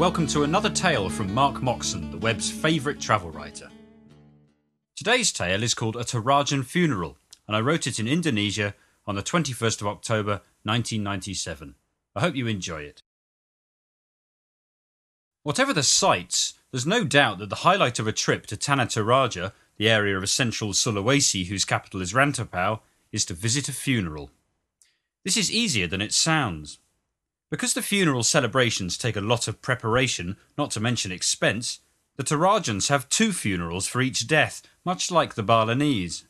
welcome to another tale from Mark Moxon, the web's favourite travel writer. Today's tale is called A Torajan Funeral, and I wrote it in Indonesia on the 21st of October 1997. I hope you enjoy it. Whatever the sights, there's no doubt that the highlight of a trip to Tanah Toraja, the area of central Sulawesi whose capital is Rantepao, is to visit a funeral. This is easier than it sounds. Because the funeral celebrations take a lot of preparation, not to mention expense, the Torajans have two funerals for each death, much like the Balinese.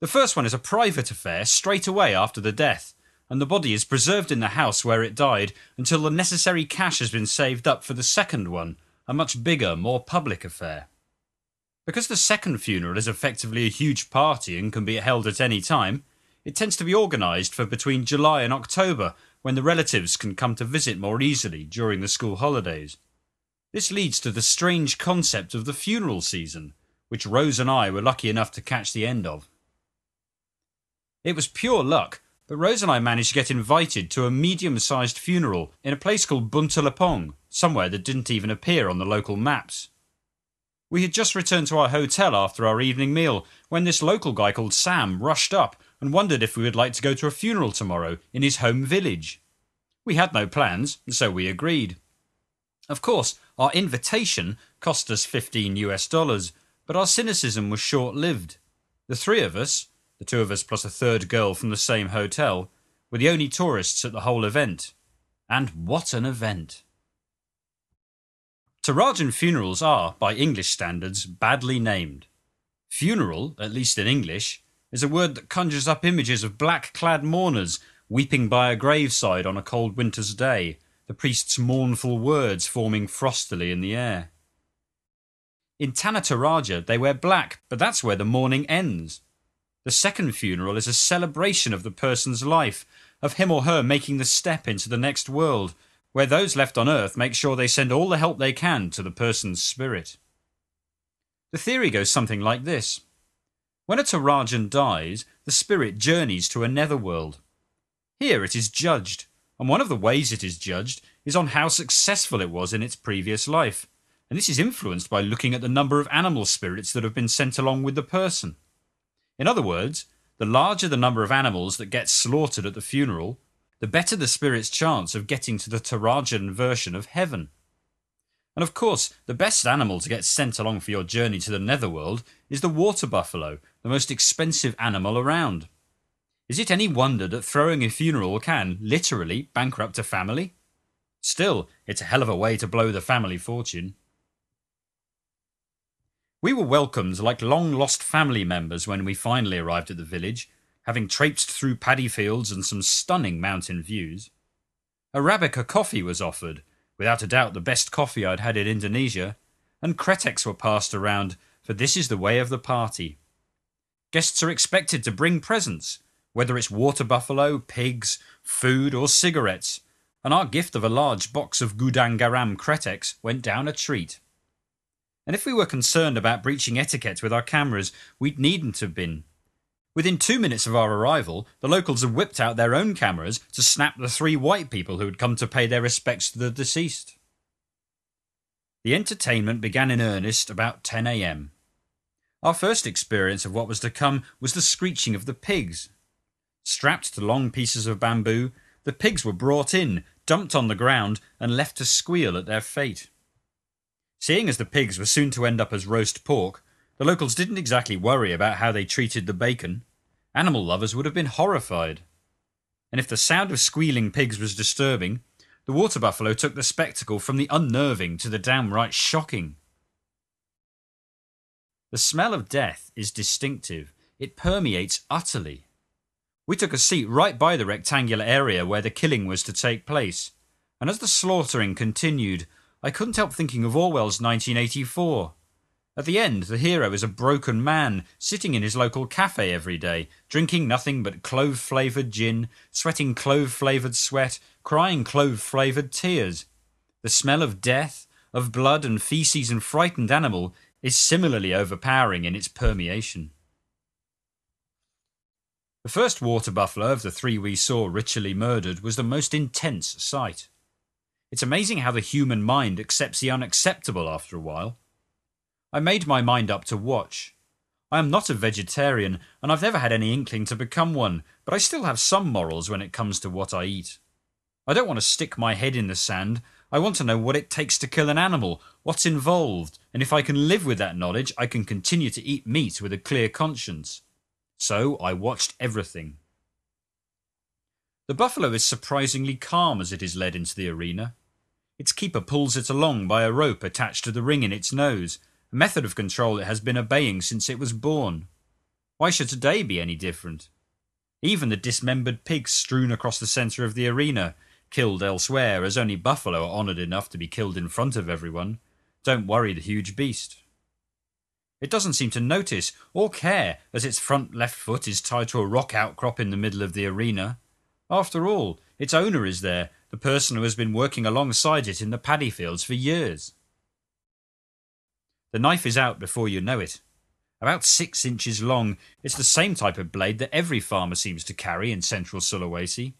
The first one is a private affair straight away after the death, and the body is preserved in the house where it died until the necessary cash has been saved up for the second one, a much bigger, more public affair. Because the second funeral is effectively a huge party and can be held at any time, it tends to be organised for between July and October when the relatives can come to visit more easily during the school holidays. This leads to the strange concept of the funeral season, which Rose and I were lucky enough to catch the end of. It was pure luck, but Rose and I managed to get invited to a medium sized funeral in a place called Buntalapong, somewhere that didn't even appear on the local maps. We had just returned to our hotel after our evening meal when this local guy called Sam rushed up and wondered if we would like to go to a funeral tomorrow in his home village. We had no plans, so we agreed. Of course, our invitation cost us 15 US dollars, but our cynicism was short lived. The three of us, the two of us plus a third girl from the same hotel, were the only tourists at the whole event. And what an event! Torajan funerals are, by English standards, badly named. Funeral, at least in English, is a word that conjures up images of black clad mourners weeping by a graveside on a cold winter's day, the priest's mournful words forming frostily in the air. In Tanah Toraja, they wear black, but that's where the mourning ends. The second funeral is a celebration of the person's life, of him or her making the step into the next world, where those left on earth make sure they send all the help they can to the person's spirit. The theory goes something like this when a Torajan dies, the spirit journeys to a netherworld. Here it is judged, and one of the ways it is judged is on how successful it was in its previous life, and this is influenced by looking at the number of animal spirits that have been sent along with the person. In other words, the larger the number of animals that get slaughtered at the funeral, the better the spirit's chance of getting to the Torajan version of heaven. And of course, the best animal to get sent along for your journey to the netherworld is the water buffalo, the most expensive animal around. Is it any wonder that throwing a funeral can, literally, bankrupt a family? Still, it's a hell of a way to blow the family fortune. We were welcomed like long lost family members when we finally arrived at the village, having traipsed through paddy fields and some stunning mountain views. Arabica coffee was offered, without a doubt the best coffee I'd had in Indonesia, and kreteks were passed around, for this is the way of the party. Guests are expected to bring presents, whether it's water buffalo, pigs, food, or cigarettes, and our gift of a large box of Gudang Garam kreteks went down a treat. And if we were concerned about breaching etiquette with our cameras, we needn't have been. Within two minutes of our arrival, the locals had whipped out their own cameras to snap the three white people who had come to pay their respects to the deceased. The entertainment began in earnest about 10 am. Our first experience of what was to come was the screeching of the pigs. Strapped to long pieces of bamboo, the pigs were brought in, dumped on the ground, and left to squeal at their fate. Seeing as the pigs were soon to end up as roast pork, the locals didn't exactly worry about how they treated the bacon. Animal lovers would have been horrified. And if the sound of squealing pigs was disturbing, the water buffalo took the spectacle from the unnerving to the downright shocking. The smell of death is distinctive, it permeates utterly. We took a seat right by the rectangular area where the killing was to take place, and as the slaughtering continued, I couldn't help thinking of Orwell's 1984. At the end, the hero is a broken man, sitting in his local cafe every day, drinking nothing but clove flavoured gin, sweating clove flavoured sweat, crying clove flavoured tears. The smell of death, of blood and feces and frightened animal is similarly overpowering in its permeation. The first water buffalo of the three we saw ritually murdered was the most intense sight. It's amazing how the human mind accepts the unacceptable after a while. I made my mind up to watch. I am not a vegetarian, and I've never had any inkling to become one, but I still have some morals when it comes to what I eat. I don't want to stick my head in the sand. I want to know what it takes to kill an animal, what's involved, and if I can live with that knowledge, I can continue to eat meat with a clear conscience. So I watched everything. The buffalo is surprisingly calm as it is led into the arena. Its keeper pulls it along by a rope attached to the ring in its nose, a method of control it has been obeying since it was born. Why should today be any different? Even the dismembered pigs strewn across the centre of the arena killed elsewhere, as only buffalo are honoured enough to be killed in front of everyone, don't worry the huge beast. It doesn't seem to notice or care as its front left foot is tied to a rock outcrop in the middle of the arena. After all, its owner is there, the person who has been working alongside it in the paddy fields for years. The knife is out before you know it. About six inches long, it's the same type of blade that every farmer seems to carry in central Sulawesi.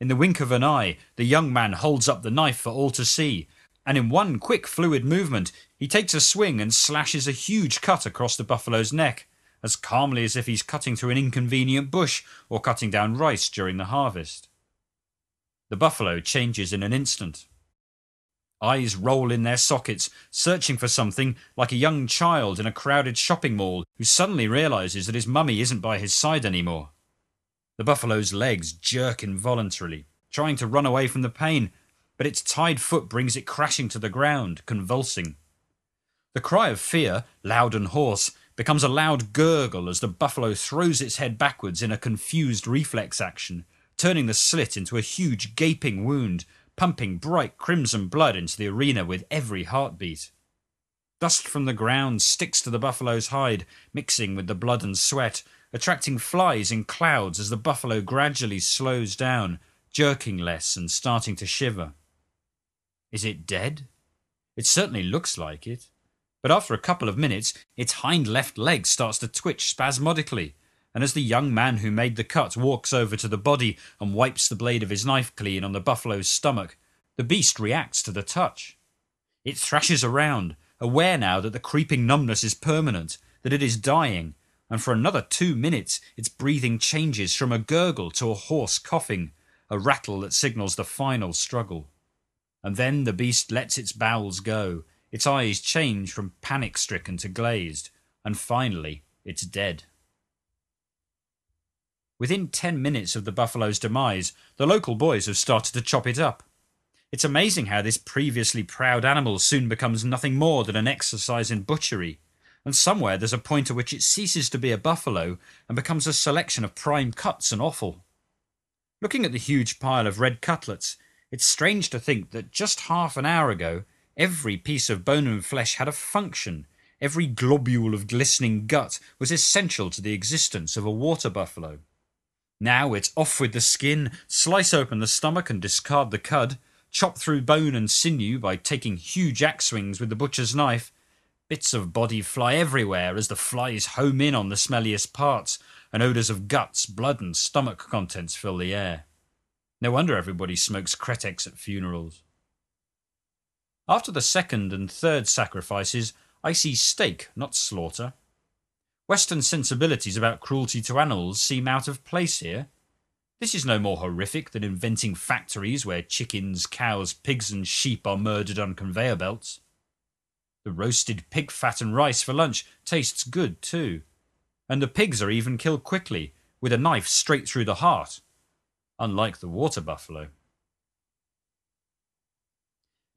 In the wink of an eye, the young man holds up the knife for all to see, and in one quick, fluid movement, he takes a swing and slashes a huge cut across the buffalo's neck, as calmly as if he's cutting through an inconvenient bush or cutting down rice during the harvest. The buffalo changes in an instant. Eyes roll in their sockets, searching for something like a young child in a crowded shopping mall who suddenly realizes that his mummy isn't by his side anymore. The buffalo's legs jerk involuntarily, trying to run away from the pain, but its tied foot brings it crashing to the ground, convulsing. The cry of fear, loud and hoarse, becomes a loud gurgle as the buffalo throws its head backwards in a confused reflex action, turning the slit into a huge gaping wound, pumping bright crimson blood into the arena with every heartbeat. Dust from the ground sticks to the buffalo's hide, mixing with the blood and sweat, attracting flies in clouds as the buffalo gradually slows down, jerking less and starting to shiver. Is it dead? It certainly looks like it. But after a couple of minutes, its hind left leg starts to twitch spasmodically, and as the young man who made the cut walks over to the body and wipes the blade of his knife clean on the buffalo's stomach, the beast reacts to the touch. It thrashes around, aware now that the creeping numbness is permanent, that it is dying, and for another two minutes its breathing changes from a gurgle to a hoarse coughing, a rattle that signals the final struggle. And then the beast lets its bowels go, its eyes change from panic stricken to glazed, and finally it's dead. Within ten minutes of the buffalo's demise, the local boys have started to chop it up. It's amazing how this previously proud animal soon becomes nothing more than an exercise in butchery, and somewhere there's a point at which it ceases to be a buffalo and becomes a selection of prime cuts and offal. Looking at the huge pile of red cutlets, it's strange to think that just half an hour ago, every piece of bone and flesh had a function. Every globule of glistening gut was essential to the existence of a water buffalo. Now it's off with the skin, slice open the stomach and discard the cud, chop through bone and sinew by taking huge axe swings with the butcher's knife, Bits of body fly everywhere as the flies home in on the smelliest parts, and odours of guts, blood, and stomach contents fill the air. No wonder everybody smokes Kretek at funerals. After the second and third sacrifices, I see steak, not slaughter. Western sensibilities about cruelty to animals seem out of place here. This is no more horrific than inventing factories where chickens, cows, pigs, and sheep are murdered on conveyor belts. The roasted pig fat and rice for lunch tastes good too. And the pigs are even killed quickly, with a knife straight through the heart, unlike the water buffalo.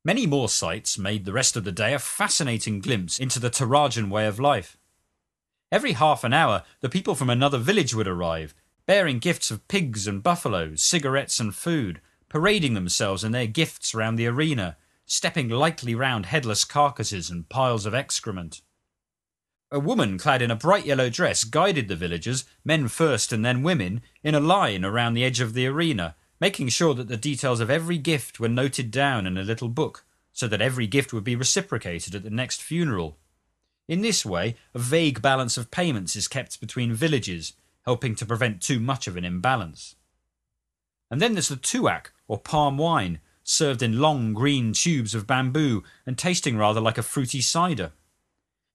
Many more sights made the rest of the day a fascinating glimpse into the Torajan way of life. Every half an hour, the people from another village would arrive, bearing gifts of pigs and buffaloes, cigarettes and food, parading themselves and their gifts round the arena, stepping lightly round headless carcasses and piles of excrement. A woman clad in a bright yellow dress guided the villagers, men first and then women, in a line around the edge of the arena, making sure that the details of every gift were noted down in a little book, so that every gift would be reciprocated at the next funeral. In this way, a vague balance of payments is kept between villages, helping to prevent too much of an imbalance. And then there's the tuak, or palm wine, served in long green tubes of bamboo and tasting rather like a fruity cider.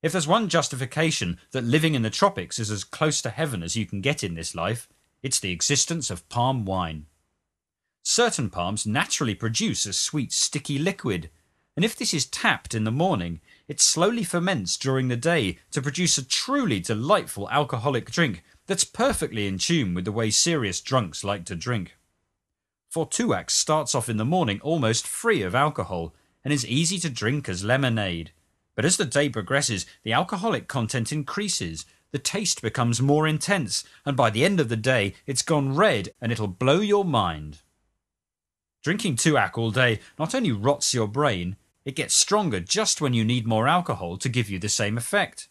If there's one justification that living in the tropics is as close to heaven as you can get in this life, it's the existence of palm wine. Certain palms naturally produce a sweet, sticky liquid, and if this is tapped in the morning, it slowly ferments during the day to produce a truly delightful alcoholic drink that's perfectly in tune with the way serious drunks like to drink. For tuak starts off in the morning almost free of alcohol and is easy to drink as lemonade. But as the day progresses, the alcoholic content increases, the taste becomes more intense, and by the end of the day, it's gone red and it'll blow your mind. Drinking tuak all day not only rots your brain, it gets stronger just when you need more alcohol to give you the same effect.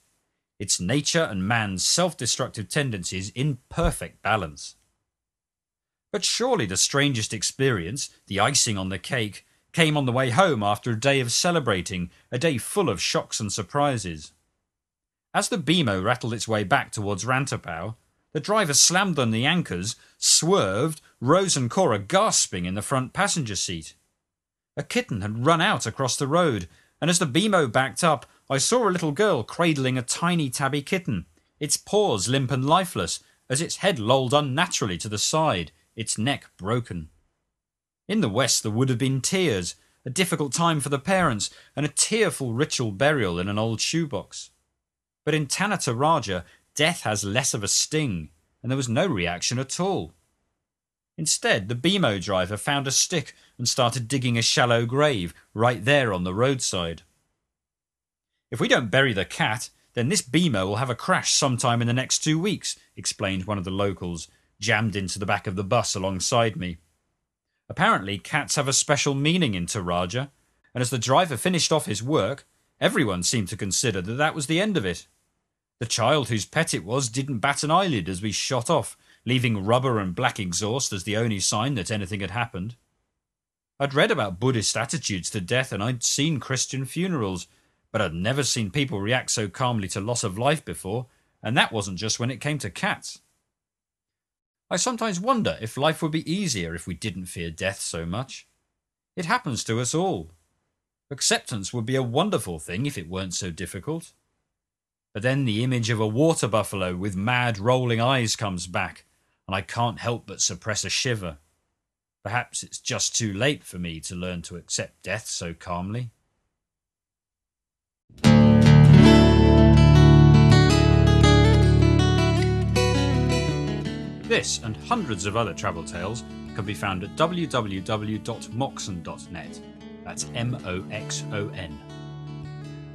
It's nature and man's self destructive tendencies in perfect balance. But surely the strangest experience, the icing on the cake, came on the way home after a day of celebrating, a day full of shocks and surprises. As the bemo rattled its way back towards Rantepao, the driver slammed on the anchors, swerved, Rose and Cora gasping in the front passenger seat. A kitten had run out across the road, and as the bemo backed up, I saw a little girl cradling a tiny tabby kitten, its paws limp and lifeless, as its head lolled unnaturally to the side, its neck broken. In the West, there would have been tears, a difficult time for the parents, and a tearful ritual burial in an old shoebox. But in Tanah Toraja, death has less of a sting, and there was no reaction at all. Instead, the bemo driver found a stick and started digging a shallow grave right there on the roadside. If we don't bury the cat, then this bemo will have a crash sometime in the next two weeks, explained one of the locals, jammed into the back of the bus alongside me. Apparently, cats have a special meaning in Toraja, and as the driver finished off his work, everyone seemed to consider that that was the end of it. The child whose pet it was didn't bat an eyelid as we shot off, leaving rubber and black exhaust as the only sign that anything had happened. I'd read about Buddhist attitudes to death and I'd seen Christian funerals, but I'd never seen people react so calmly to loss of life before, and that wasn't just when it came to cats. I sometimes wonder if life would be easier if we didn't fear death so much. It happens to us all. Acceptance would be a wonderful thing if it weren't so difficult. But then the image of a water buffalo with mad rolling eyes comes back, and I can't help but suppress a shiver. Perhaps it's just too late for me to learn to accept death so calmly. This and hundreds of other travel tales can be found at www.moxon.net. That's M O X O N.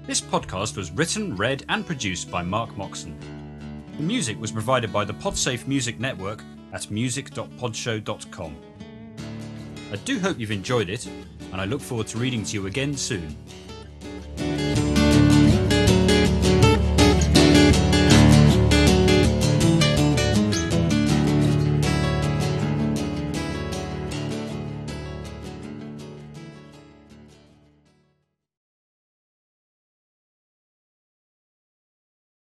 This podcast was written, read, and produced by Mark Moxon. The music was provided by the Podsafe Music Network at music.podshow.com. I do hope you've enjoyed it, and I look forward to reading to you again soon.